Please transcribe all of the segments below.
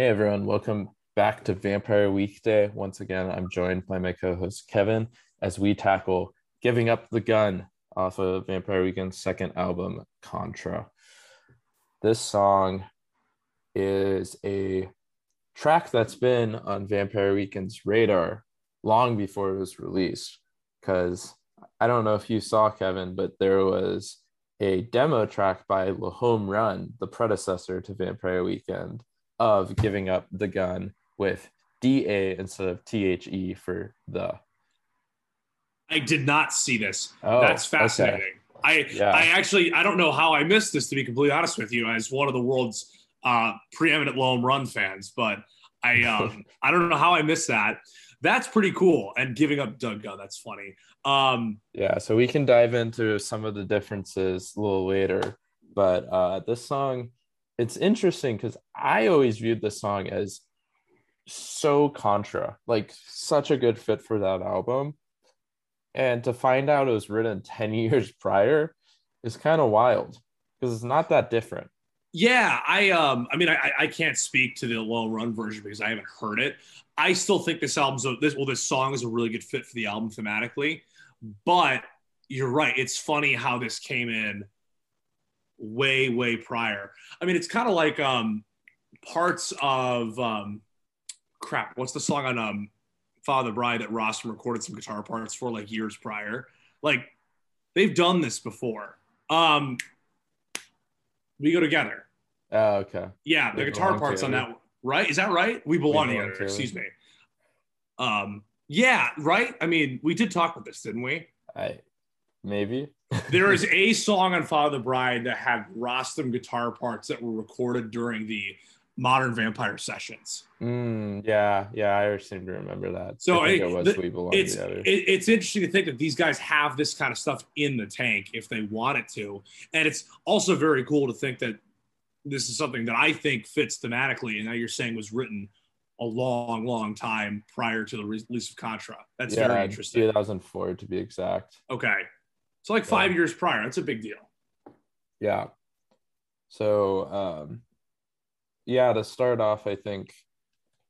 Hey everyone, welcome back to Vampire Weekday. Once again, I'm joined by my co-host Kevin as we tackle Giving Up the Gun off of Vampire Weekend's second album, Contra. This song is a track that's been on Vampire Weekend's radar long before it was released. Because I don't know if you saw Kevin, but there was a demo track by L'Homme Run, the predecessor to Vampire Weekend, of giving up the gun with DA instead of THE for the. I did not see this. Oh, That's fascinating. okay. I Yeah. I actually I don't know how I missed this to be completely honest with you as one of the world's uh, preeminent L'Homme Run fans, but I um I don't know how I missed that. That's pretty cool. And giving up Doug Gunn, that's funny. Um Yeah, so we can dive into some of the differences a little later. But uh, this song, it's interesting because I always viewed this song as so contra, like such a good fit for that album. And to find out it was written 10 years prior is kind of wild because it's not that different. Yeah, I um, I mean, I I can't speak to the L'Homme Run version because I haven't heard it. I still think this album's a, this well, this song is a really good fit for the album thematically, but you're right. It's funny how this came in way way prior. I mean, it's kind of like um, parts of um, crap. What's the song on um, Father Bride that Rostam recorded some guitar parts for like years prior? Like they've done this before. Um, we go together. Oh, okay. Yeah, the We guitar belong parts on that, right? Is that right? We belong belong together. together. Excuse me. Um, yeah, right. I mean, we did talk with this, didn't we? I maybe. There is a song on Father the Bride that had Rostam guitar parts that were recorded during the Modern Vampire sessions. Mm, yeah, yeah, I seem to remember that. So I think I- it was the- We Belong It's Together. it, it's interesting to think that these guys have this kind of stuff in the tank if they wanted to, and it's also very cool to think that this is something that I think fits thematically. And now you're saying was written a long, long time prior to the release of Contra. That's yeah, very interesting. 2004 to be exact. Okay, so like five years prior. That's a big deal. Yeah. So, um, yeah, to start off, I think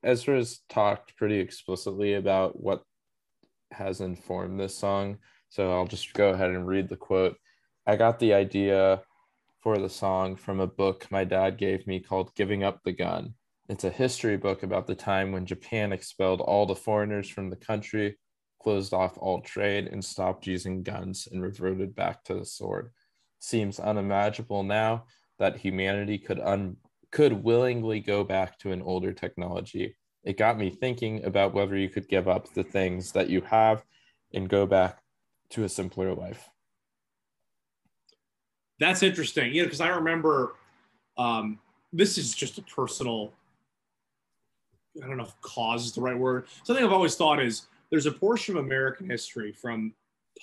Ezra's talked pretty explicitly about what has informed this song. So I'll just go ahead and read the quote. I got the idea for the song from a book my dad gave me called Giving Up the Gun. It's a history book about the time when Japan expelled all the foreigners from the country, closed off all trade, and stopped using guns and reverted back to the sword. Seems unimaginable now that humanity could un- could willingly go back to an older technology. It got me thinking about whether you could give up the things that you have and go back to a simpler life. That's interesting. You know, because I remember um, this is just a personal. I don't know if cause is the right word. Something I've always thought is there's a portion of American history from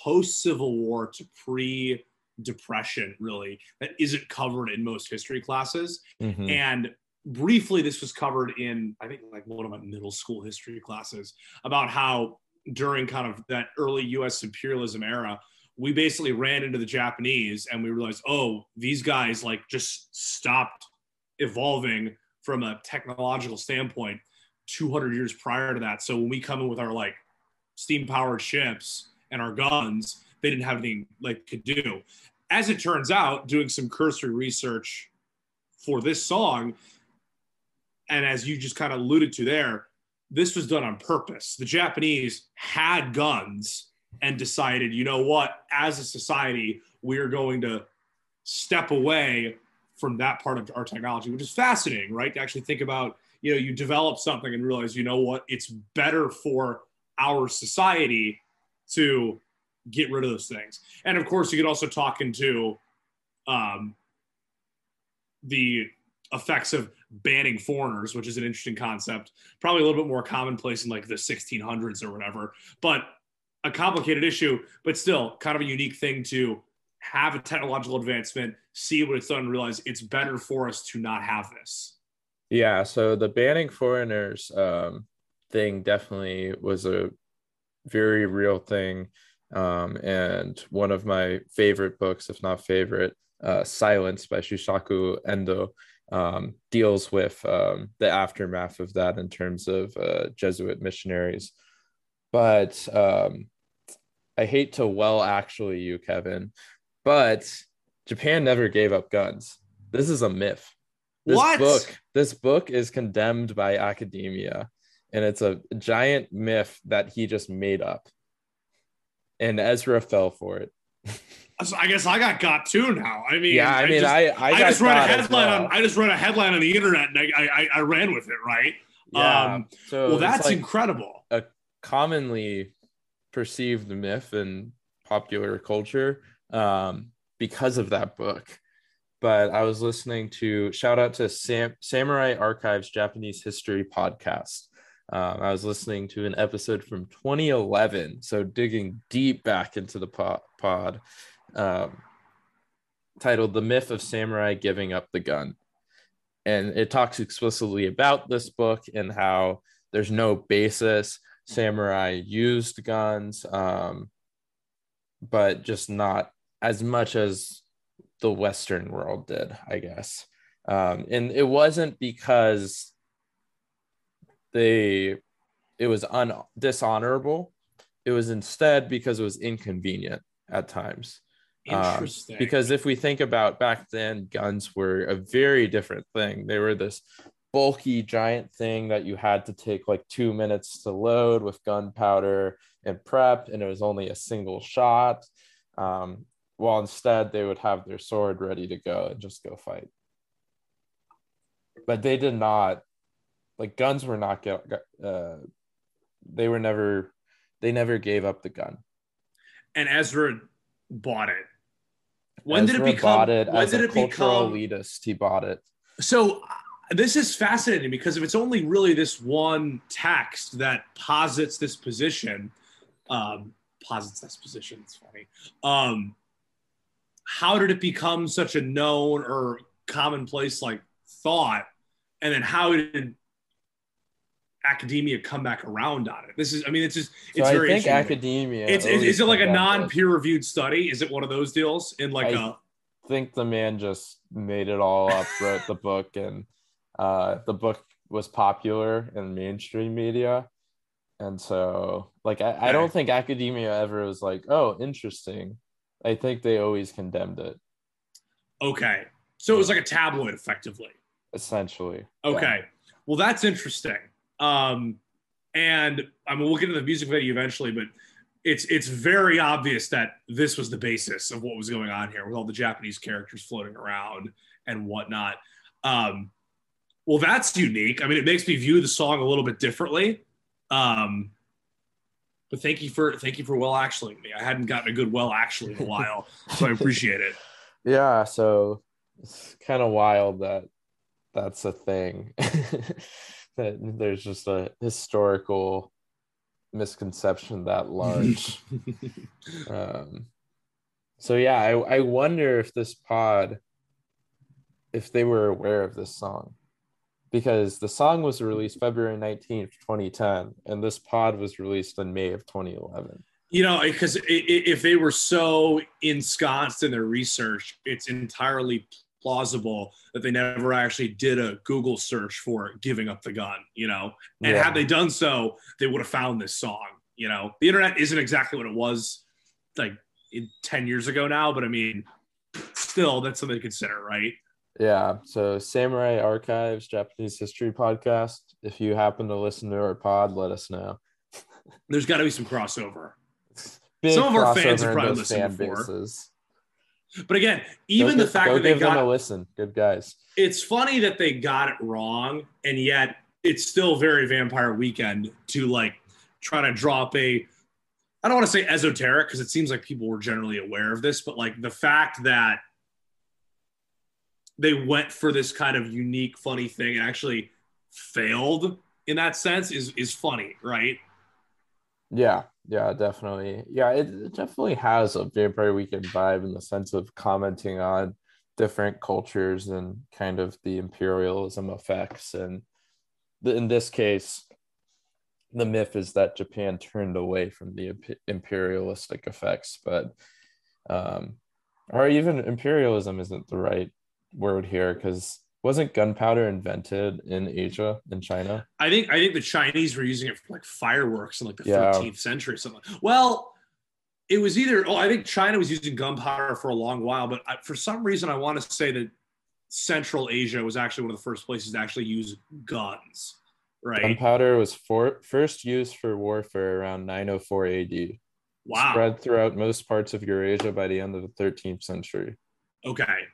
post Civil War to pre Depression, really, that isn't covered in most history classes. Mhm. And briefly, this was covered in, I think, like one of my middle school history classes about how during kind of that early US imperialism era, we basically ran into the Japanese and we realized, oh, these guys like just stopped evolving from a technological standpoint 200 years prior to that. So when we come in with our like steam powered ships and our guns, they didn't have anything like could do. As it turns out, doing some cursory research for this song, and as you just kind of alluded to there, this was done on purpose. The Japanese had guns and decided, you know what, as a society, we are going to step away from that part of our technology, which is fascinating, right? To actually think about, you know, you develop something and realize, you know what, it's better for our society to get rid of those things. And of course, you could also talk into um, the effects of banning foreigners, which is an interesting concept, probably a little bit more commonplace in like the 1600s or whatever, but a complicated issue, but still kind of a unique thing to have a technological advancement, see what it's done, and realize it's better for us to not have this. Yeah, so the banning foreigners um, thing definitely was a very real thing. Um, and one of my favorite books, if not favorite, uh, Silence by Shusaku Endo, um, deals with um, the aftermath of that in terms of uh, Jesuit missionaries. But um, I hate to well actually you, Kevin, but Japan never gave up guns. This is a myth. This what? book, this book is condemned by academia, and it's a giant myth that he just made up. And Ezra fell for it. So I guess I got got too now. I mean, yeah, I, mean, just, I I, I just read a headline well. on I just read a headline on the internet and I I, I ran with it, right? Yeah. Um, so well, that's like incredible. a commonly perceived myth in popular culture um, because of that book. But I was listening to shout out to Sam, Samurai Archives Japanese History podcast. Um, I was listening to an episode from 2011, so digging deep back into the po- pod, um, titled "The Myth of Samurai Giving Up the Gun," and it talks explicitly about this book and how there's no basis. Samurai used guns, um, but just not as much as the Western world did, I guess. Um, and it wasn't because they it was un dishonorable. It was instead because it was inconvenient at times. Um, Interesting. because if we think about back then, guns were a very different thing. They were this bulky giant thing that you had to take like two minutes to load with gunpowder and prep, and it was only a single shot. Um, while instead they would have their sword ready to go and just go fight. But they did not, like guns were not get, uh, they were never, they never gave up the gun. and Ezra bought it. When did it become? Bought it when did a it become? elitist. He bought it. So uh, this is fascinating because if it's only really this one text that posits this position, um, posits this position. It's funny. Um, how did it become such a known or commonplace like thought, and then how did academia come back around on it? This is, I mean, it's just So it's I very think academia. It's, is, is it like a non-peer reviewed study? Is it one of those deals in like I- a think the man just made it all up, wrote the book, and uh, the book was popular in mainstream media. And so, like, I, I don't think academia ever was like, oh, interesting. I think they always condemned it, okay? So it was like a tabloid, effectively. essentially. Okay. Well, that's interesting. Um, and I mean, we'll get into the music video eventually, but it's it's very obvious that this was the basis of what was going on here with all the Japanese characters floating around and whatnot. Um, well, that's unique. I mean, it makes me view the song a little bit differently. Um, but thank you for thank you for well actually me. I hadn't gotten a good well actually in a while, so I appreciate it. Yeah. So it's kind of wild that that's a thing. that there's just a historical misconception that large. um, so yeah, I, I wonder if this pod, if they were aware of this song, because the song was released February 19th, 2010, and this pod was released in May of 2011. You know, because if they were so ensconced in their research, it's entirely plausible that they never actually did a Google search for giving up the gun, you know? And Yeah. had they done so, they would have found this song, you know? The internet isn't exactly what it was like in 10 years ago now, but I mean, still, that's something to consider, right? Yeah. So Samurai Archives, Japanese History Podcast. If you happen to listen to our pod, let us know. There's got to be some crossover. Big Some of our fans have probably listened before. bases. But again, Go even the give- fact go that they them a got listen. Good guys. it's funny that they got it wrong and yet it's still very vampire weekend to like try to drop a i don't want to say esoteric because it seems like people were generally aware of this but like the fact that they went for this kind of unique funny thing and actually failed in that sense is is funny right Yeah, yeah, definitely. Yeah, it, it definitely has a Vampire Weekend vibe in the sense of commenting on different cultures and kind of the imperialism effects. And the, in this case, the myth is that Japan turned away from the imperialistic effects, but um, or even imperialism isn't the right word here because wasn't gunpowder invented in Asia in China? I think I think the Chinese were using it for like fireworks in like the Yeah. 13th century or something. Well, it was either oh I think China was using gunpowder for a long while, but I, for some reason I want to say that Central Asia was actually one of the first places to actually use guns, right? Gunpowder was for, first used for warfare around 904 AD. Wow. Spread throughout most parts of Eurasia by the end of the 13th century. Okay.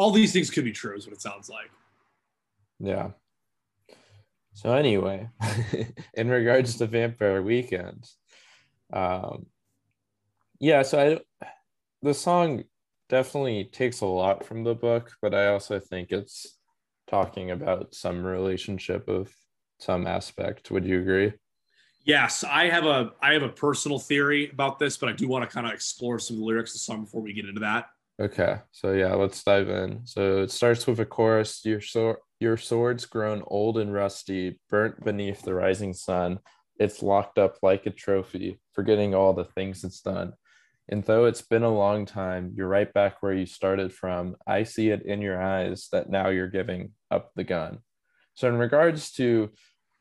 All these things could be true, is what it sounds like. Yeah. So anyway, in regards to Vampire Weekend, um, yeah. So I, the song definitely takes a lot from the book, but I also think it's talking about some relationship of some aspect. Would you agree? Yes, I have a I have a personal theory about this, but I do want to kind of explore some of the lyrics of the song before we get into that. Okay, so yeah, let's dive in. So it starts with a chorus. Your sword, your sword's grown old and rusty, burnt beneath the rising sun. It's locked up like a trophy, forgetting all the things it's done. And though it's been a long time, you're right back where you started from. I see it in your eyes that now you're giving up the gun. So in regards to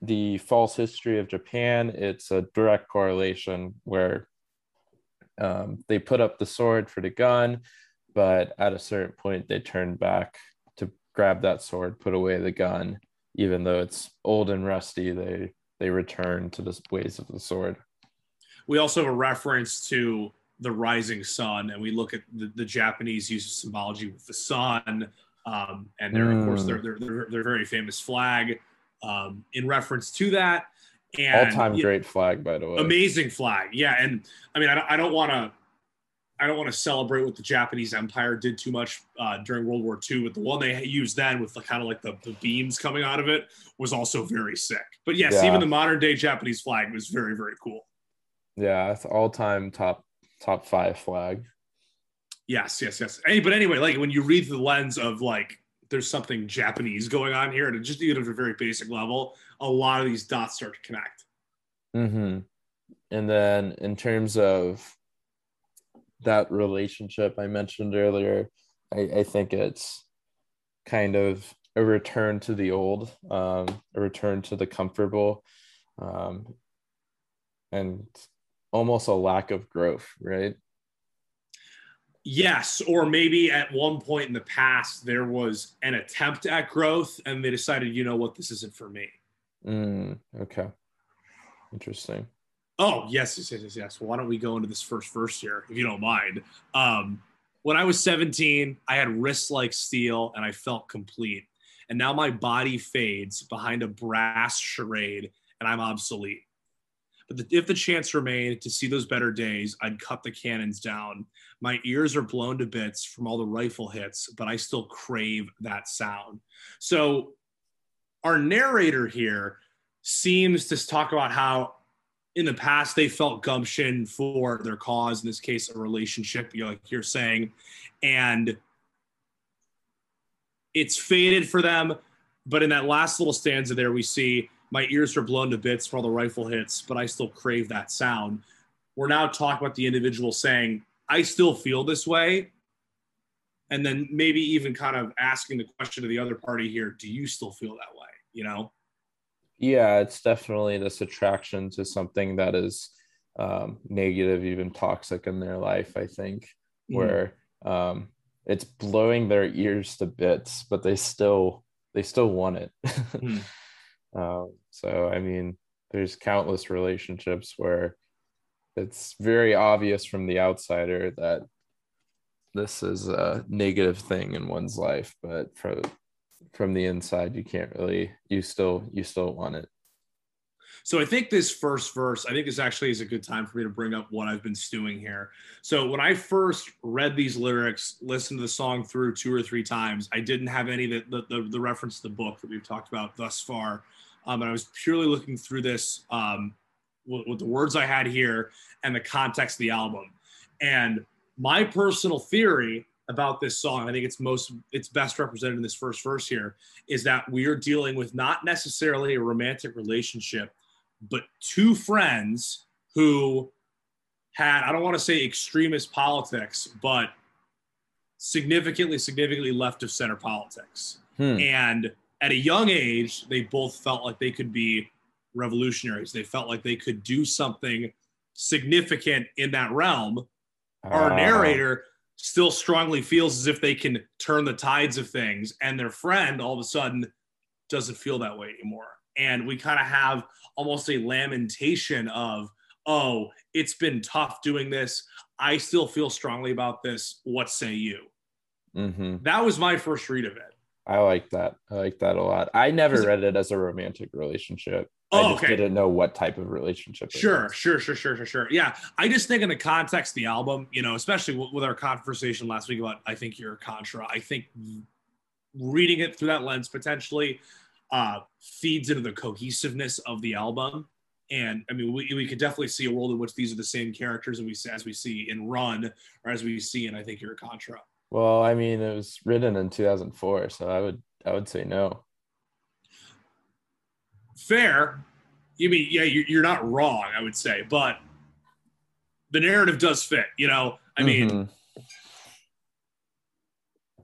the false history of Japan, it's a direct correlation where um, they put up the sword for the gun but at a certain point they turn back to grab that sword put away the gun even though it's old and rusty they they return to the ways of the sword We also have a reference to the rising sun, and we look at the, the Japanese use of symbology with the sun, um, and of course Mm. their, their their their very famous flag um, in reference to that. And all-time great flag by the way amazing flag yeah and i mean i don't, I don't want to i don't want to celebrate what the japanese empire did too much uh, during world war ii but the one they used then with the kind of like the, the beams coming out of it was also very sick. But yes Yeah. even the modern day japanese flag was very very cool. Yeah it's all-time top top five flag. Yes yes yes. Any- but anyway like when you read the lens of like there's something japanese going on here and just even at a very basic level a lot of these dots start to connect. Mm-hmm. and then in terms of that relationship i mentioned earlier i, I think it's kind of a return to the old um, a return to the comfortable um, and almost a lack of growth right? Yes, or maybe at one point in the past there was an attempt at growth and they decided, you know what, this isn't for me. mm, okay. Interesting Oh, yes, yes, yes, yes. Well, why don't we go into this first verse here, if you don't mind? Um, when I was 17, I had wrists like steel and I felt complete. And now my body fades behind a brass charade and I'm obsolete. But the, if the chance remained to see those better days, I'd cut the cannons down. My ears are blown to bits from all the rifle hits, but I still crave that sound. So, our narrator here seems to talk about how in the past they felt gumption for their cause in this case a relationship you know, like you're saying. And it's faded for them but in that last little stanza there we see my ears are blown to bits from all the rifle hits but i still crave that sound. We're now talking about the individual saying i still feel this way. And then maybe even kind of asking the question to the other party here do you still feel that way? You know yeah it's definitely this attraction to something that is um, negative even toxic in their life i think Mhm. where um, it's blowing their ears to bits but they still they still want it Mhm. um, so i mean there's countless relationships where it's very obvious from the outsider that this is a negative thing in one's life but from from the inside you can't really you still you still want it So I think this first verse, I think this actually is a good time for me to bring up what I've been stewing here. So when I first read these lyrics, listened to the song through two or three times, I didn't have any the, the, the reference to the book that we've talked about thus far. Um, and I was purely looking through this um, with, with the words I had here and the context of the album. And my personal theory about this song, I think it's most it's best represented in this first verse here, is that we are dealing with not necessarily a romantic relationship, but two friends who had I don't want to say extremist politics, but significantly, significantly left of center politics. Hmm. And at a young age, they both felt like they could be revolutionaries. They felt like they could do something significant in that realm. Our Ah. narrator still strongly feels as if they can turn the tides of things, and their friend all of a sudden doesn't feel that way anymore. And we kind of have almost a lamentation of, oh, it's been tough doing this. I still feel strongly about this. What say you? Mhm. That was my first read of it. I like that. I like that a lot. I never read it as a romantic relationship. Oh, I just okay. didn't know what type of relationship. it Sure, sure, sure, sure, sure, sure. Yeah, I just think in the context of the album, you know, especially with, with our conversation last week about I think you're a Contra. I think reading it through that lens potentially uh, feeds into the cohesiveness of the album. And I mean, we, we could definitely see a world in which these are the same characters as we as we see in Run or as we see in I think you're a Contra. Well, I mean, it was written in 2004, so I would I would say no. Fair. You mean yeah, you're, you're not wrong, I would say, but the narrative does fit. You know, I mean. Mhm.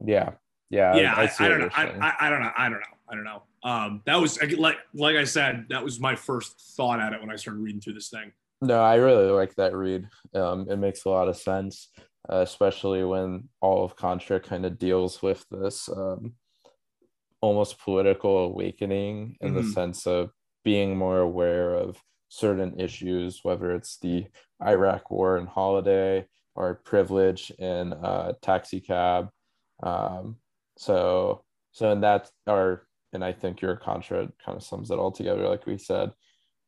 yeah, yeah, yeah, I, see I don't know. I. I, I don't know. I don't know. I don't know. Um, that was like like I said, that was my first thought at it when I started reading through this thing. No, I really like that read. Um, it makes a lot of sense, uh, especially when all of Contra kind of deals with this um, almost political awakening in the Mhm. sense of being more aware of certain issues, whether it's the Iraq War and Holiday or privilege in a Taxi Cab. Um, so, so in that, or and I think your Contra kind of sums it all together, like we said.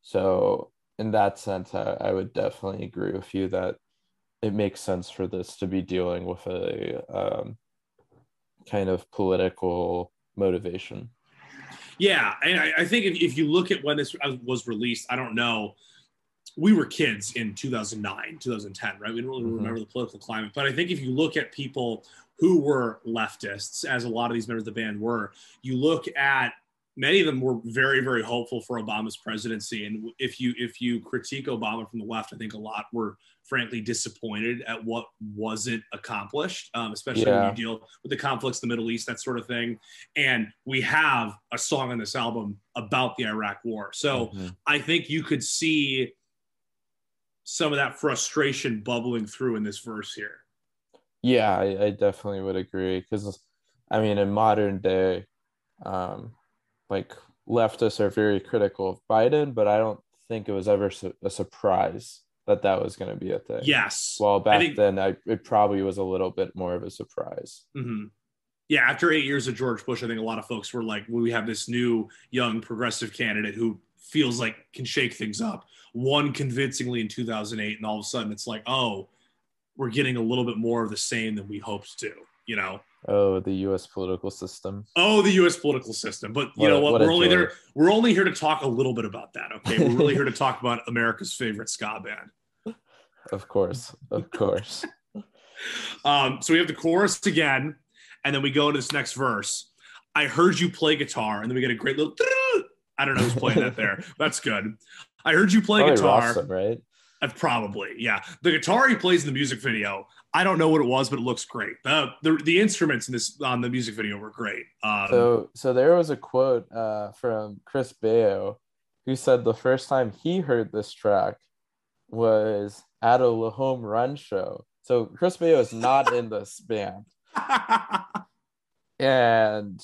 So in that sense, I, I would definitely agree with you that it makes sense for this to be dealing with a um, kind of political motivation. Yeah, and I, I think if, if you look at when this was released, I don't know. We were kids in 2009, 2010, right? We don't really Mhm. remember the political climate. But I think if you look at people who were leftists, as a lot of these members of the band were, you look at many of them were very, very hopeful for Obama's presidency. And if you if you critique Obama from the left, I think a lot were frankly disappointed at what wasn't accomplished, um, especially when you deal with the conflicts in the Middle East, that sort of thing. And we have a song on this album about the Iraq War. So Mhm. I think you could see some of that frustration bubbling through in this verse here. Yeah, I, I definitely would agree because, I mean, in modern day, um, like leftists are very critical of Biden, but I don't think it was ever su- a surprise that that was going to be a thing. Yes. Well, back think- then, I it probably was a little bit more of a surprise. hmm Yeah, after eight years of George Bush, I think a lot of folks were like, well, we have this new young progressive candidate who feels like can shake things up. Won convincingly in 2008, and all of a sudden it's like, oh, we're getting a little bit more of the same than we hoped to. You know, Oh, the U.S. political system. oh, the U.S. political system. But you What a- know what? what we're only joy. there. We're only here to talk a little bit about that. Okay, we're really here to talk about America's favorite ska band. Of course, of course. Um, so we have the chorus again, and then we go into this next verse. I heard you play guitar, and then we get a great little. I don't know who's playing that there. That's good. I heard you play Probably guitar. Rostam, right? Uh, probably, yeah. The guitar he plays in the music video. I don't know what it was, but it looks great. The the, the instruments in this on the music video were great. Um, So, so there was a quote uh, from Chris Baio, who said the first time he heard this track was at a L'Homme Run show. So Chris Baio is not in this band, and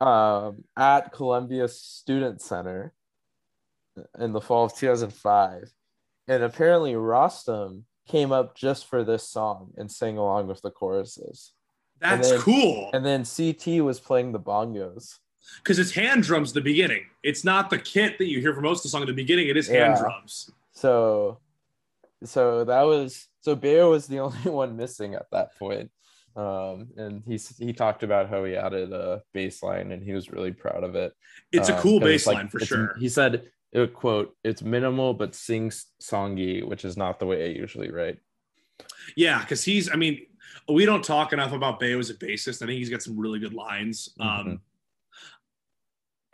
um, at Columbia Student Center in the fall of 2005, and apparently Rostam came up just for this song and sang along with the choruses. that's then- cool And then CT was playing the bongos. because it's hand drums the beginning. It's not the kit that you hear for most of the song at the beginning. It is hand Yeah. drums. So, so that was so Baio was the only one missing at that point. Um, and he he talked about how he added a bass line and he was really proud of it. It's a cool bass it's like- line for sure. He said, it, "quote It's minimal but sings songy, which is not the way I usually write." Yeah, because he's. I mean, we don't talk enough about Baio as a bassist. I think he's got some really good lines. Um,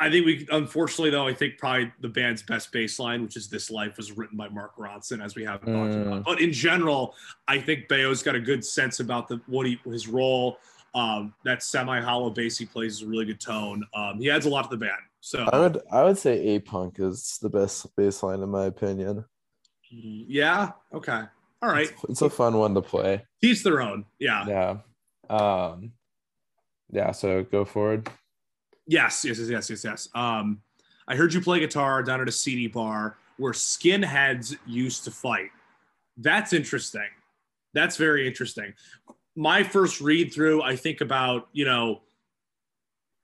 I think we, unfortunately, though, I think probably the band's best bass line, which is "This Life," was written by Mark Ronson, as we have talked Mm. about. But in general, I think Baio's got a good sense about the what he his role. Um, that semi-hollow bass he plays is a really good tone. Um, he adds a lot to the band. So I would I would say A Punk is the best baseline in my opinion. yeah, okay, all right. It's, it's a fun one to play. Teach their own. Yeah. Yeah. Um, yeah. So go forward. Yes, yes, yes, yes, yes, yes. Um, I heard you play guitar down at a seedy bar where skinheads used to fight. That's interesting. That's very interesting. My first read through, I think about, you know,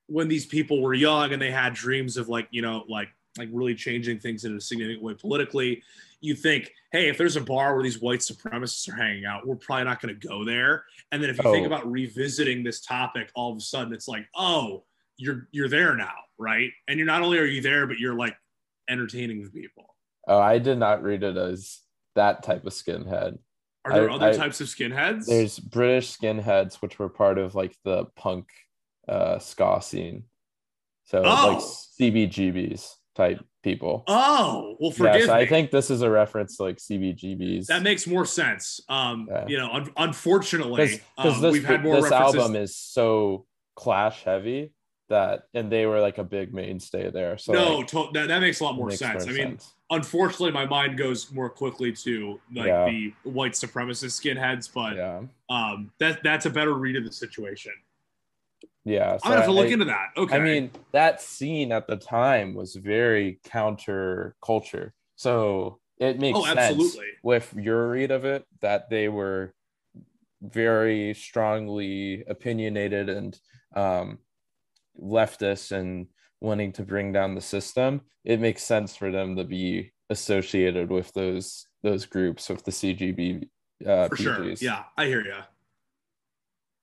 when these people were young and they had dreams of like, you know, like like really changing things in a significant way politically. You think, hey, if there's a bar where these white supremacists are hanging out, we're probably not going to go there. And then if you think Oh. about revisiting this topic, all of a sudden it's like, oh, you're you're there now, right? And you're not only are you there, but you're like entertaining the people. Oh, I did not read it as that type of skinhead. Are there I- other I- types of skinheads? There's British skinheads, which were part of like the punk uh, ska scene. So Oh. like CBGBs type people. oh, well, yeah, forgive so me. I think this is a reference to like CBGBs. that makes more sense. Um, Yeah. you know, un- unfortunately, because um, this, we've had more this references. album is so clash heavy that and they were like a big mainstay there. So no, like, to- that, that makes a lot more sense. I more mean, sense. unfortunately, my mind goes more quickly to like Yeah. the white supremacist skinheads, but yeah, um, that that's a better read of the situation. Yeah. I'm gonna have to look I- into that. Okay. I mean, that scene at the time was very counter culture. So it makes Oh, sense absolutely. with your read of it that they were very strongly opinionated and um, leftist and wanting to bring down the system. It makes sense for them to be associated with those those groups with the CGB uh, for sure. Yeah, I hear you.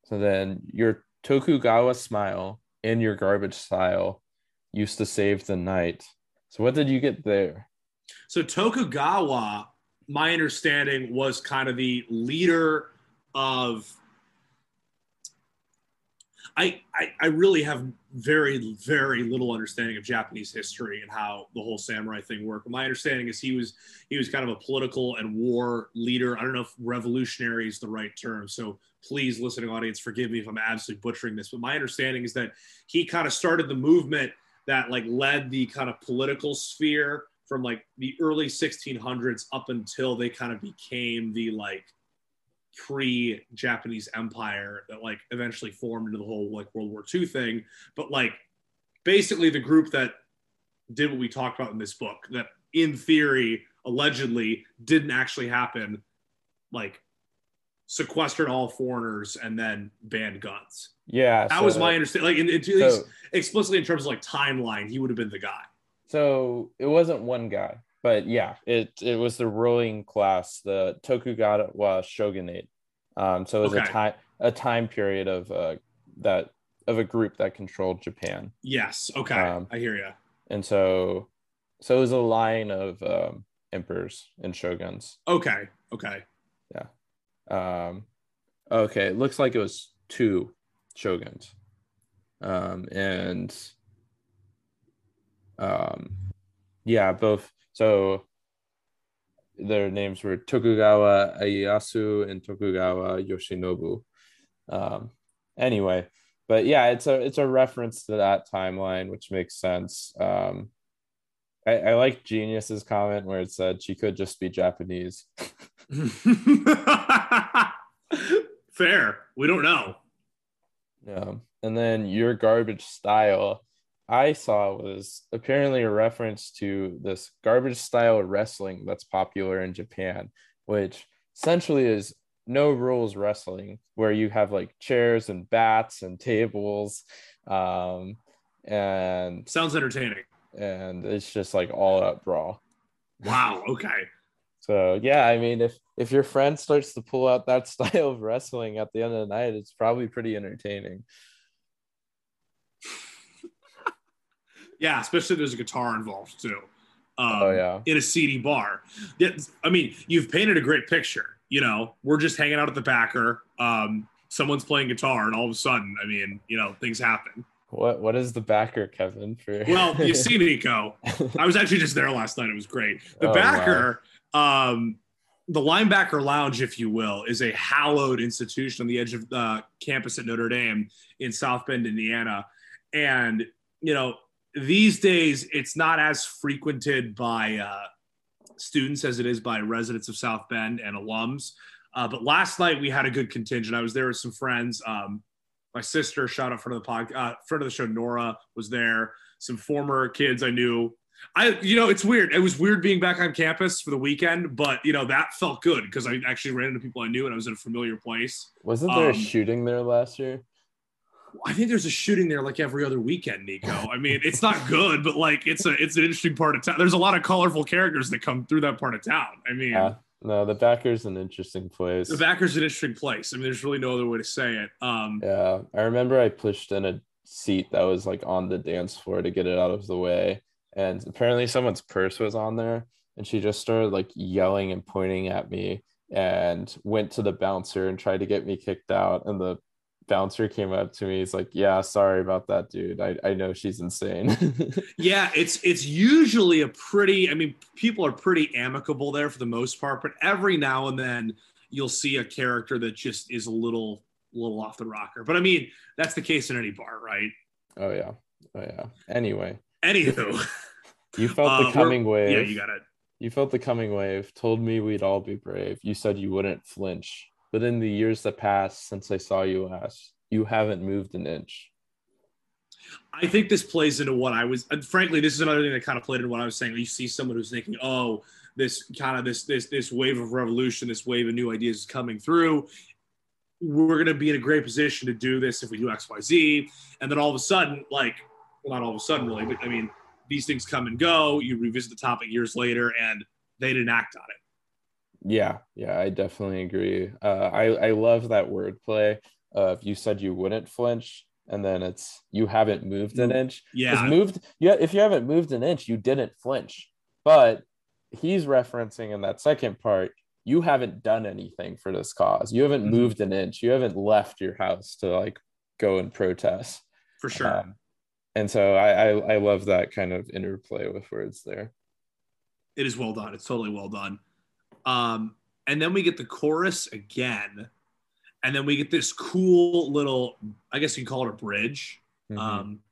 So then your Tokugawa smile and your garbage style used to save the night. So what did you get there? So Tokugawa, my understanding was kind of the leader of. I, I I really have very very little understanding of Japanese history and how the whole samurai thing worked. My understanding is he was he was kind of a political and war leader. I don't know if revolutionary is the right term. So please, listening audience, forgive me if I'm absolutely butchering this. But my understanding is that he kind of started the movement that like led the kind of political sphere from like the early 1600s up until they kind of became the like pre-Japanese empire that like eventually formed into the whole like World War II thing. But like basically the group that did what we talked about in this book that in theory allegedly didn't actually happen like sequestered all foreigners and then banned guns. Yeah, that so- was my understanding like in, in, So, explicitly in terms of like timeline he would have been the guy. So it wasn't one guy, but yeah, it it was the ruling class, the Tokugawa shogunate. Um, so it was a time a time period of uh that of a group that controlled Japan. yes okay Um, i hear you and so so it was a line of um, emperors and shoguns okay okay Yeah. um okay it looks like it was two shoguns um and um yeah both so their names were tokugawa ieyasu and tokugawa yoshinobu. Um anyway but yeah it's a it's a reference to that timeline which makes sense. Um I, I like Genius's comment where it said she could just be Japanese. fair. We don't know. Yeah. And then your garbage style, I saw was apparently a reference to this garbage style wrestling that's popular in Japan, which essentially is no rules wrestling, where you have like chairs and bats and tables. Um, and sounds entertaining and it's just like all out brawl. wow okay So yeah, I mean, if if your friend starts to pull out that style of wrestling at the end of the night, it's probably pretty entertaining. Yeah especially if there's a guitar involved too um, Oh, yeah. in a seedy bar yeah, i mean you've painted a great picture you know we're just hanging out at the backer um, someone's playing guitar and all of a sudden i mean you know things happen What what is the backer, Kevin? For Well, you see, Nico, I was actually just there last night. It was great. The Oh, backer, um, the linebacker lounge, if you will, is a hallowed institution on the edge of the campus at Notre Dame in South Bend, Indiana. And, you know, these days it's not as frequented by uh, students as it is by residents of South Bend and alums. Uh, but last night we had a good contingent. I was there with some friends. Um, my sister, shout out front of the pod, uh, front of the show, Nora was there. Some former kids I knew. I, you know, it's weird. It was weird being back on campus for the weekend, but you know that felt good because I actually ran into people I knew and I was in a familiar place. Wasn't there Um, a shooting there last year? I think there's a shooting there like every other weekend, Nico. I mean, it's not good, but like it's a it's an interesting part of town. There's a lot of colorful characters that come through that part of town. I mean, Yeah. No, the backer's an interesting place. the backer's an interesting place. I mean, there's really no other way to say it. Um, Yeah, I remember I pushed in a seat that was like on the dance floor to get it out of the way, and apparently someone's purse was on there, and she just started like yelling and pointing at me, and went to the bouncer and tried to get me kicked out, and the bouncer came up to me. He's like, "Yeah, sorry about that, dude. I I know she's insane." Yeah, it's it's usually a pretty. I mean, people are pretty amicable there for the most part, but every now and then you'll see a character that just is a little little off the rocker. But I mean, that's the case in any bar, right? oh yeah, oh yeah. Anyway, Anywho, you felt uh, the we're- coming wave. Yeah, you got it. You felt the coming wave, told me we'd all be brave. You said you wouldn't flinch. But in the years that passed since I saw you last, you haven't moved an inch. I think this plays into what I was. Frankly, this is another thing that kind of played into what I was saying. You see someone who's thinking, "Oh, this kind of this this this wave of revolution, this wave of new ideas is coming through. We're going to be in a great position to do this if we do X, Y, Z." And then all of a sudden, like, well, not all of a sudden, really, but I mean, these things come and go. You revisit the topic years later, and they didn't act on it. Yeah, yeah, I definitely agree. Uh, I I love that wordplay. Uh, if you said you wouldn't flinch, and then it's you haven't moved an inch. Yeah, moved. Yeah, if you haven't moved an inch, you didn't flinch. But he's referencing in that second part, you haven't done anything for this cause. You haven't Mhm. moved an inch. You haven't left your house to like go and protest. for sure. Um, and so I, I I love that kind of interplay with words there. it is well done. It's totally well done. Um, and then we get the chorus again, and then we get this cool little, I guess you can call it a bridge, Mhm. um,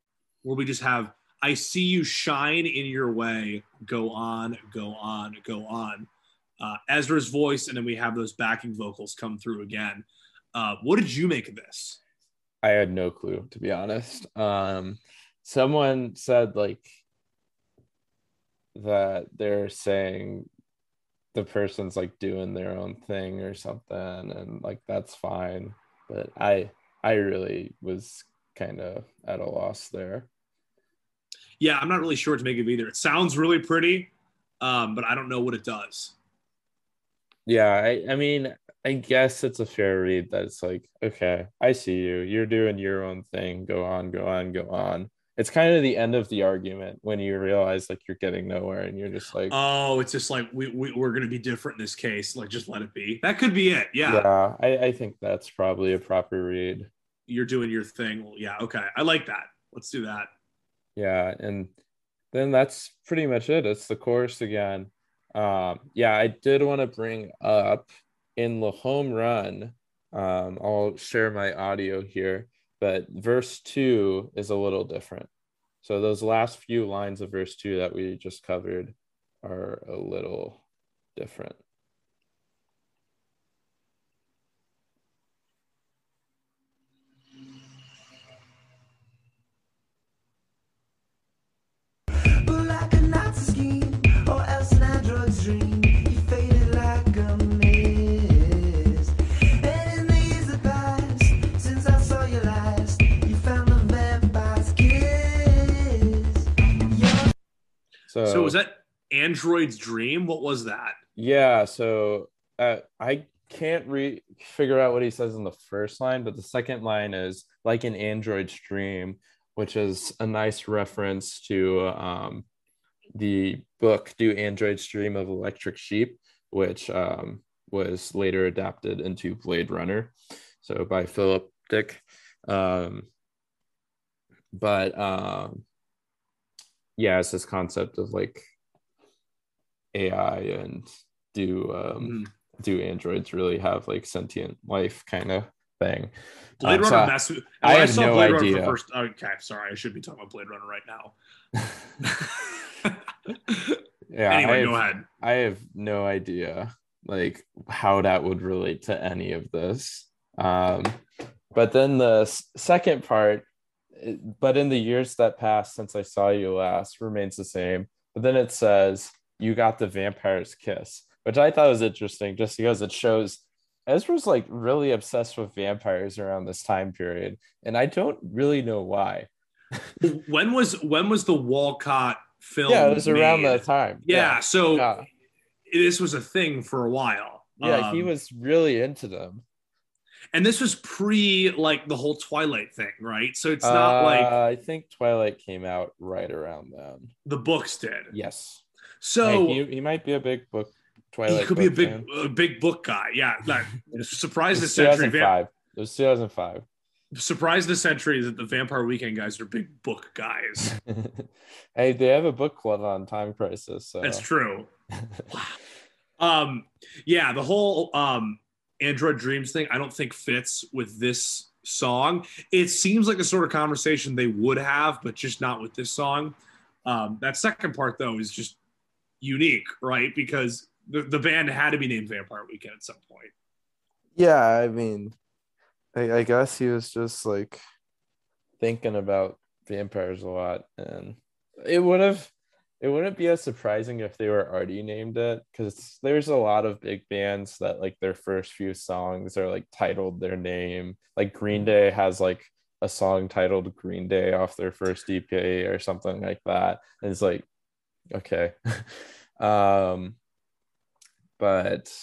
where we just have, I see you shine in your way, go on, go on, go on. Uh, Ezra's voice, and then we have those backing vocals come through again. Uh, what did you make of this? I had no clue to be honest. Um, someone said like that they're saying the person's like doing their own thing or something, and like that's fine. But I I really was kind of at a loss there. Yeah, I'm not really sure what to make of either. It sounds really pretty, um, but I don't know what it does. Yeah, I, I mean, I guess it's a fair read that it's like, okay, I see you. You're doing your own thing. Go on, go on, go on. It's kind of the end of the argument when you realize like you're getting nowhere and you're just like, Oh, it's just like we, we we're gonna be different in this case. Like just let it be. That could be it. Yeah, yeah, I, I think that's probably a proper read. you're doing your thing. Well, yeah, okay. I like that. Let's do that. Yeah, and then that's pretty much it. It's the chorus again. Um, yeah, I did want to bring up in the home run. Um, I'll share my audio here, but verse two is a little different. So those last few lines of verse two that we just covered are a little different. So, So was that Android's dream? What was that? Yeah, so uh, I can't re figure out what he says in the first line, but the second line is like an android stream, which is a nice reference to um, the book "Do Androids Dream of Electric Sheep," which um, was later adapted into Blade Runner, so by Philip Dick. Um, but um, yeah, it's this concept of like AI and do um, Mhm. do androids really have like sentient life kind of thing? Blade Um, so Runner I- mess with. I I have saw no Blade idea. first. Okay, sorry, I should be talking about Blade Runner right now. yeah, anyway, I have, go ahead. I have no idea like how that would relate to any of this. Um, but then the s- second part, but in the years that passed since I saw you last, remains the same. But then it says you got the vampire's kiss, which I thought was interesting, just because it shows Ezra's like really obsessed with vampires around this time period, and I don't really know why. When was when was the Walcott film? yeah, it was around that time. Yeah, so yeah, this was a thing for a while. yeah. he Um, was really into them. And this was pre like the whole Twilight thing, right? So it's not Uh, like I think Twilight came out right around then. the books did. Yes. So Hey, he, he might be a big book. he Twilight. could be a big fan. a big book guy. Yeah, like, surprise the century. Vamp- 2005. It was 2005. surprise the century that the Vampire Weekend guys are big book guys. hey, they have a book club on Time Crisis. So That's true. Um, yeah, the whole um Android Dreams thing, I don't think fits with this song. It seems like the sort of conversation they would have, but just not with this song. Um, that second part though is just unique, right? Because the, the band had to be named Vampire Weekend at some point. Yeah, I mean, I, I guess he was just like thinking about vampires a lot, and it would have it wouldn't be as surprising if they were already named it because there's a lot of big bands that like their first few songs are like titled their name. Like Green Day has like a song titled Green Day off their first EP or something like that. And it's like, okay. um but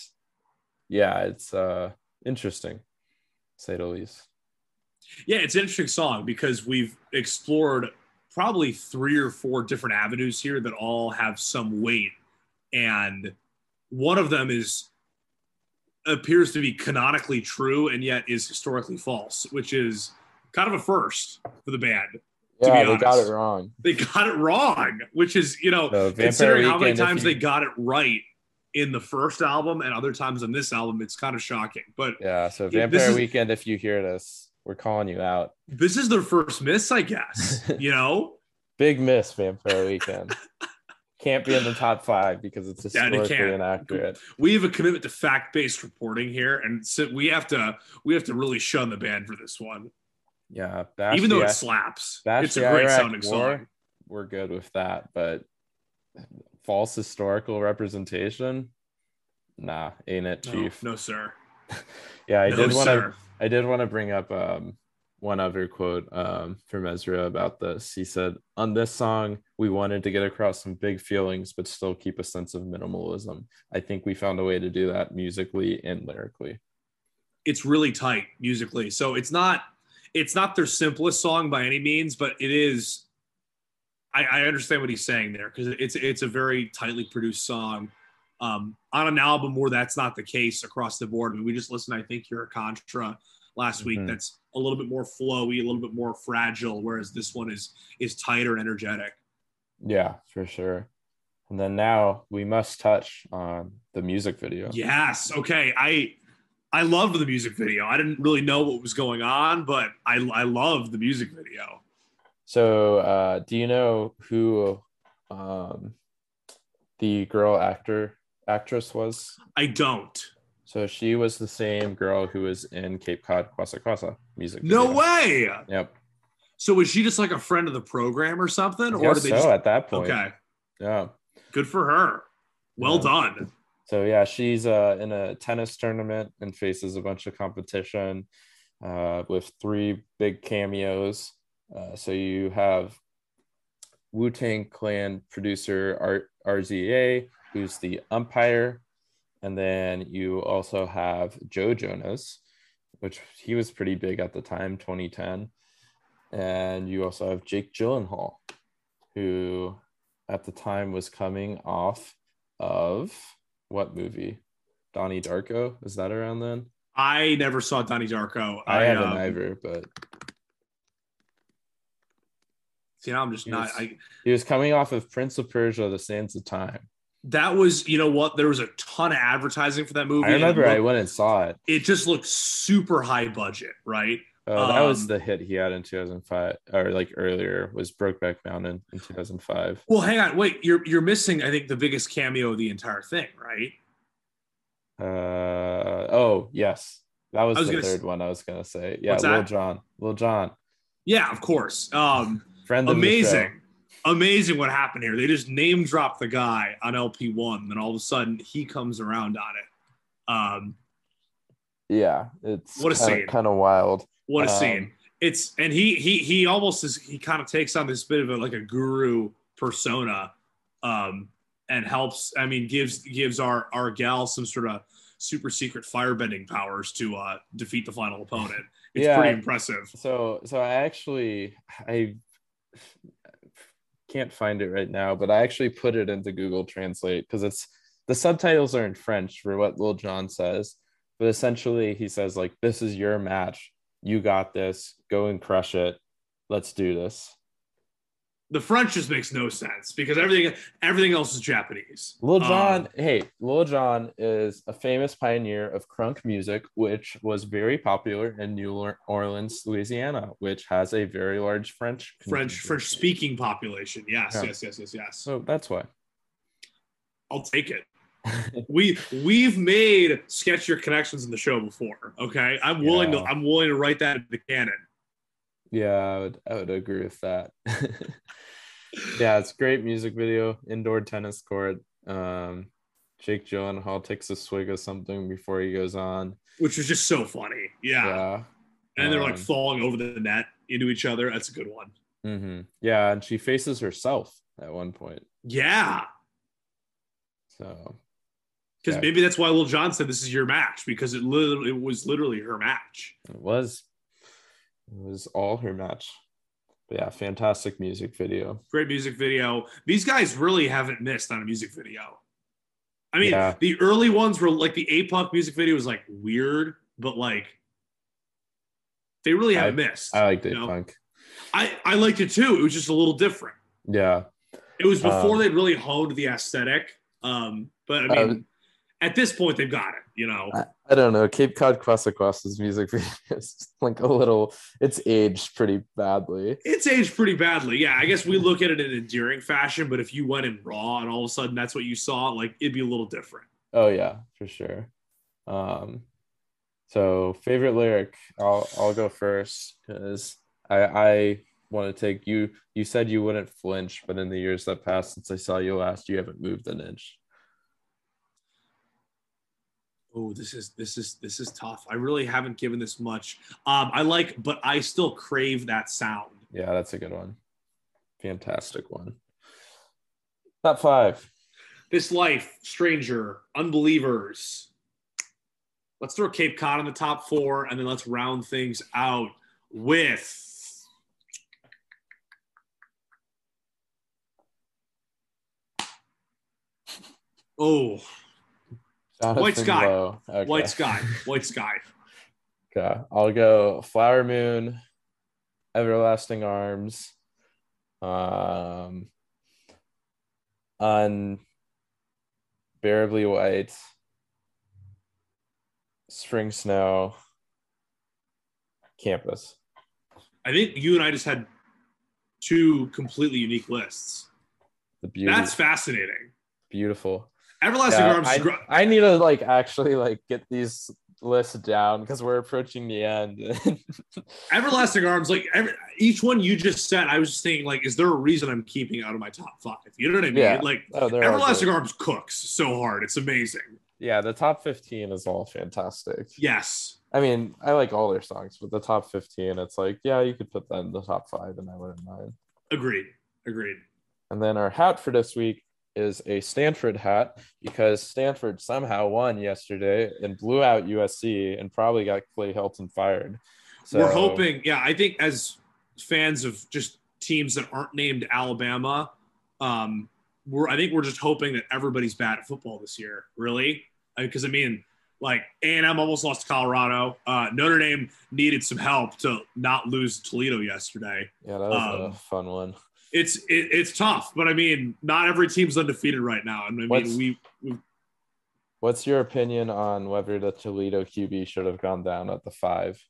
yeah, it's uh interesting, say the least. Yeah, it's an interesting song because we've explored probably three or four different avenues here that all have some weight. And one of them is appears to be canonically true and yet is historically false, which is kind of a first for the band. To Yeah, they got it wrong. They got it wrong, which is, you know, So Vampire considering how many times you- they got it right in the first album and other times on this album, it's kind of shocking. But Yeah, so Vampire is- Weekend, if you hear this, we're calling you out. this is their first miss, I guess. You know? Big miss, Vampire Weekend. Can't be in the top five because it's Yeah, historically can't. inaccurate. we have a commitment to fact-based reporting here, and so we have to we have to really shun the band for this one, Yeah, even though the, it slaps. It's a great Iraq sounding War, song. We're good with that, but false historical representation, nah, ain't it, No, Chief? no, sir. Yeah, I no, did want to. I did want to bring up um, one other quote um, from Ezra about this. He said, On this song, we wanted to get across some big feelings, but still keep a sense of minimalism. I think we found a way to do that musically and lyrically. It's really tight musically, so it's not it's not their simplest song by any means, but it is. I, I understand what he's saying there because it's it's a very tightly produced song. Um, on an album where that's not the case across the board. I mean, we just listened, I think, you're a Contra last week. Mhm. That's a little bit more flowy, a little bit more fragile, whereas this one is is tighter and energetic. Yeah, for sure. And then now we must touch on the music video. Yes. Okay. I I loved the music video. I didn't really know what was going on, but I I loved the music video. So, uh, do you know who um, the girl actor actress was? I don't. So she was the same girl who was in Cape Cod Kwassa Kwassa music. No video. way. Yep. So was she just like a friend of the program or something, or did they so just? at that point. Okay. Yeah. Good for her. Well Yeah. done. So yeah, she's uh, in a tennis tournament and faces a bunch of competition uh, with three big cameos. Uh, so you have Wu Tang Clan producer R- RZA, who's the umpire, and then you also have Joe Jonas, which he was pretty big at the time, 2010, and you also have Jake Gyllenhaal, who at the time was coming off of what movie? Donnie Darko? Is that around then? I never saw Donnie Darko. I, haven't um, either, but See, now I'm just not. Yes. I He was coming off of Prince of Persia: The Sands of Time. That was, you know what? There was a ton of advertising for that movie. I remember it I went and saw it. It just looked super high budget, right? Oh, that was Um, the hit he had in 2005, or like earlier was Brokeback Mountain in 2005. Well, hang on, wait. You're you're missing, I think, the biggest cameo of the entire thing, right? Uh oh, yes, that was, was the gonna s- third one I was gonna say. Yeah, Lil? Jon, Lil Jon, Yeah, of course. Um, friend of the show. amazing, amazing what happened here. They just name dropped the guy on LP one, then all of a sudden he comes around on it. Um, Yeah, it's What a kinda, scene. kind of wild. what a Um, scene! It's and he he he almost is he kind of takes on this bit of a like a guru persona, um, and helps. I mean, gives gives our our gal some sort of super secret firebending powers to uh defeat the final opponent. It's Yeah. pretty impressive. So, so I actually I can't find it right now, but I actually put it into Google Translate because it's the subtitles are in French for what Lil Jon says, but essentially he says like, "This is your match. You got this. Go and crush it. Let's do this." The French just makes no sense because everything everything else is Japanese. Lil Um, Jon, hey, Lil Jon is a famous pioneer of crunk music, which was very popular in New Orleans, Louisiana, which has a very large French French. French speaking population. Yes, Yeah. yes, yes, yes, yes. So that's why. I'll take it. We we've made sketchier connections in the show before. Okay, I'm willing to I'm willing to write that in the canon. Yeah, I would, I would agree with that. yeah, it's great music video, indoor tennis court. Um, Jake Gyllenhaal takes a swig of something before he goes on. which was just so funny. Yeah, Yeah. and they're like Um, falling over the net into each other. That's a good one. hmm Yeah, and she faces herself at one point. Yeah, So because Yeah. maybe that's why Lil Jon said this is your match because it literally it was literally her match. It was. It was all her match. But yeah, fantastic music video. Great music video. These guys really haven't missed on a music video. I mean, Yeah. the early ones were like the A-Punk music video was like weird, but like they really haven't missed. I like Dave you know? Punk. I, I liked it too. It was just a little different. Yeah. It was before Um, they'd really honed the aesthetic. Um, but I Uh, mean, at this point, they've got it. You know, I, I don't know. Cape Cod Kwassa Kwassa's music is like a little. It's aged pretty badly. it's aged pretty badly. Yeah, I guess we look at it in an endearing fashion. But if you went in raw and all of a sudden that's what you saw, like it'd be a little different. Oh yeah, for sure. Um so favorite lyric, I'll I'll go first because I I want to take you you said you wouldn't flinch, but in the years that passed since I saw you last, you haven't moved an inch. Oh, this is this is this is tough. I really haven't given this much. Um, I like, but I still crave that sound. Yeah, that's a good one. Fantastic one. Top five. This life, stranger, unbelievers. Let's throw Cape Cod in the top four, and then let's round things out with. Oh, Jonathan Sky. Okay. White Sky, White Sky. Okay, I'll go Flower Moon, Everlasting Arms, um, Unbearably White, Spring Snow, Campus. I think you and I just had two completely unique lists. The beauty, That's fascinating. beautiful. Everlasting Yeah, Arms I, gr- I need to like actually like get these lists down because we're approaching the end. Everlasting Arms, like every, each one you just said, I was just thinking, like, is there a reason I'm keeping out of my top five? You know what I mean? Yeah. Like, oh, Everlasting. Arms cooks so hard. It's amazing. Yeah, the top 15 is all fantastic. Yes. I mean, I like all their songs, but the top 15, it's like, yeah, you could put that in the top five and I wouldn't mind. Agreed. Agreed. And then our hat for this week is a Stanford hat because Stanford somehow won yesterday and blew out USC and probably got Clay Helton fired. So We're hoping, yeah, I think as fans of just teams that aren't named Alabama, um, we're I think we're just hoping that everybody's bad at football this year, really. Because I mean, like A&M almost lost to Colorado. Uh, Notre Dame needed some help to not lose Toledo yesterday. Yeah, that was um, a fun one. It's it, it's tough, but I mean, not every team's undefeated right now. And I mean, What's- we, we What's your opinion on whether the Toledo QB should have gone down at the five?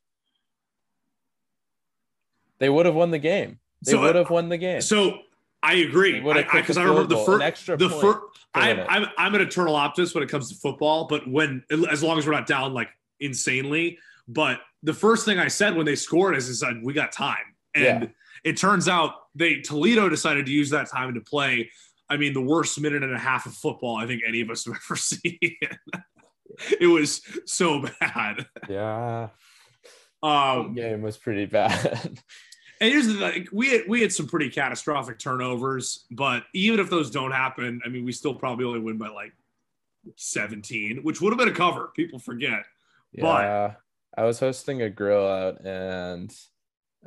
They would have won the game. They So, uh, would have won the game. so I agree They would have kicked because a I, remember the first the first. I'm. I'm I'm an eternal optimist when it comes to football, but when as long as we're not down like insanely. But the first thing I said when they scored is, is that we got time, and Yeah. it turns out they Toledo decided to use that time to play. I mean, the worst minute and a half of football I think any of us have ever seen. it was so bad. yeah, Um, game was pretty bad. And here's the thing: we had we had some pretty catastrophic turnovers, but even if those don't happen, I mean, we still probably only win by like 17, which would have been a cover. People forget. But- yeah, I was hosting a grill out and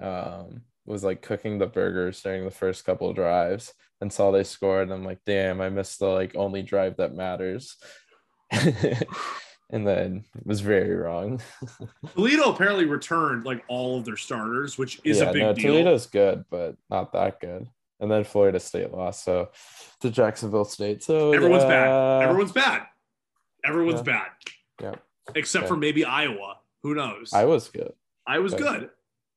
um was like cooking the burgers during the first couple of drives and saw they scored. And I'm like, damn, I missed the like only drive that matters. and then it was very wrong. Toledo apparently returned like all of their starters, which is yeah, a big no, deal. Toledo's good, but not that good. And then Florida State lost, so to Jacksonville State. So Everyone's yeah, bad. Everyone's bad. Everyone's Yeah. bad. Yeah. Except for maybe Iowa. Who knows? I was good. I was good.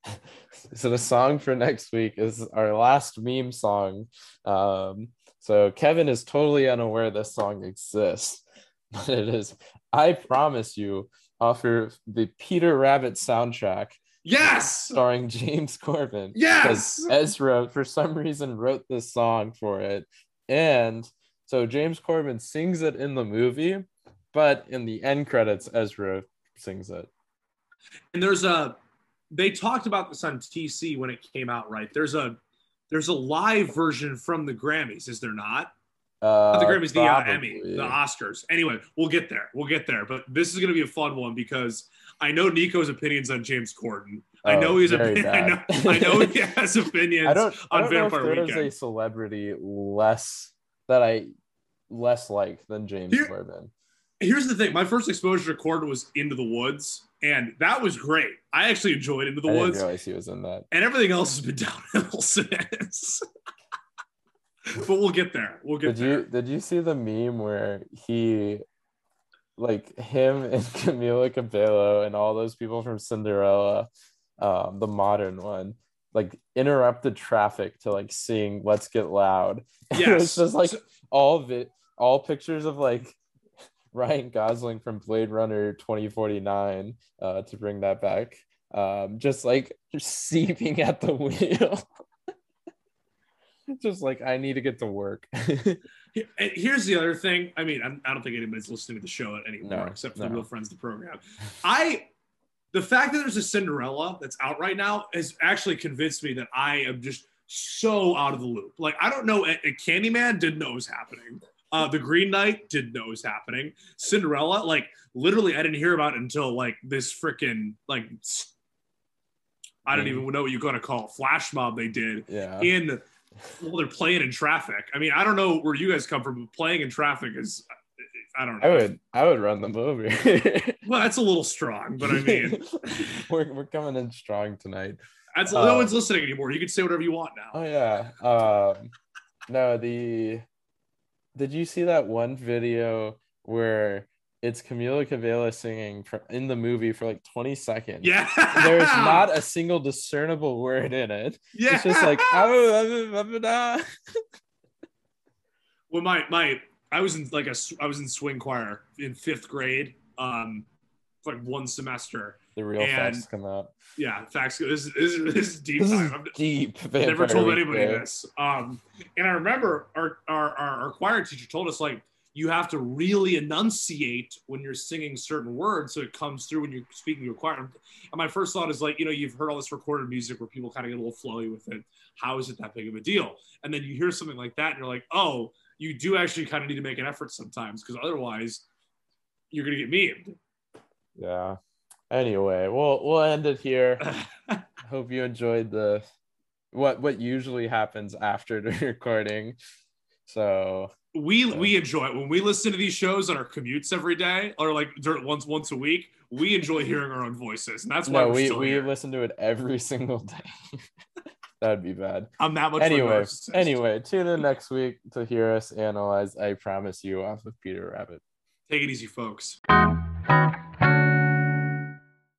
so the song for next week is our last meme song. Um, so Kevin is totally unaware this song exists, but it is "I Promise You" off of the Peter Rabbit soundtrack, Yes. starring James Corden. Yes. Ezra for some reason wrote this song for it, and so James Corden sings it in the movie, but in the end credits, Ezra sings it. and there's a they talked about this on TC when it came out, right? There's a there's a live version from the Grammys, is there not? Uh, Not the Grammys, the uh, Emmy, the Oscars. Anyway, we'll get there. We'll get there. But this is going to be a fun one because I know Nico's opinions on James Corden. I Oh, know he's opinion, I know. I know he has opinions. I don't, I on don't know if Vampire there is Weekend. a celebrity less that I less like than James Here- Corden. Here's the thing: my first exposure to Corden was Into the Woods, and that was great. I actually enjoyed Into the I didn't Woods. realize he was in that. and everything else has been downhill since. but we'll get there. We'll get Did there. you did you see the meme where he like him and Camila Cabello and all those people from Cinderella, um, the modern one, like interrupted traffic to like sing "Let's Get Loud." And it was just like all of it, all pictures of like Ryan Gosling from Blade Runner 2049, uh, to bring that back. Um, just like seeping at the wheel. just like I need to get to work. Here's the other thing. I mean, I'm, I don't think anybody's listening to the show anymore, No, except for no. the real friends of the program. I, the fact that there's a Cinderella that's out right now has actually convinced me that I am just so out of the loop. Like, I don't know. Candyman didn't know it was happening. Uh, the Green Knight didn't know it was happening. Cinderella, like, literally, I didn't hear about it until like this freaking like. I don't Meme. even know what you're gonna call it, flash mob they did yeah. in well they're playing in traffic i mean i don't know where you guys come from but playing in traffic is i don't know I would I would run them over. well that's a little strong but i mean we're, we're coming in strong tonight. that's no one's listening anymore you can say whatever you want now Oh yeah. Um no, the did you see that one video where it's Camila Cabello singing for, in the movie for like 20 seconds? yeah There's not a single discernible word in it. yeah It's just like oh, when my my i was in like a i was in swing choir in fifth grade um for like one semester the real And- facts come out. yeah facts this is, this is, this is deep This is time. I'm- deep. I never told anybody there. this. Um, and I remember our, our, our, our choir teacher told us like you have to really enunciate when you're singing certain words so it comes through when you're speaking to a choir. And my first thought is like, you know, you've heard all this recorded music where people kind of get a little flowy with it. How is it that big of a deal? And then you hear something like that and you're like, oh, you do actually kind of need to make an effort sometimes because otherwise you're gonna get memed. Yeah. Anyway, we'll we'll end it here. Hope you enjoyed the what what usually happens after the recording. So we we enjoy it when we listen to these shows on our commutes every day or like once once a week we enjoy hearing our own voices and that's why no, we here. listen to it every single day. That'd be bad. I'm that much. Anyway, anyway, tune in next week to hear us analyze I Promise You off of Peter Rabbit. take it easy, folks.